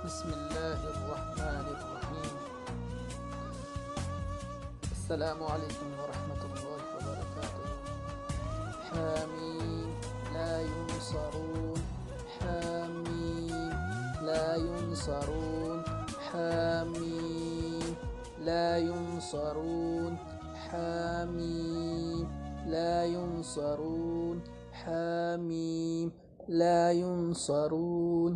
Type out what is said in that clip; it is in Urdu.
بسم الله الرحمن الرحيم. السلام عليكم ورحمة الله وبركاته. حاميم، لا ينصرون. حاميم، لا ينصرون. حاميم، لا ينصرون. حاميم، لا ينصرون. حاميم، لا ينصرون.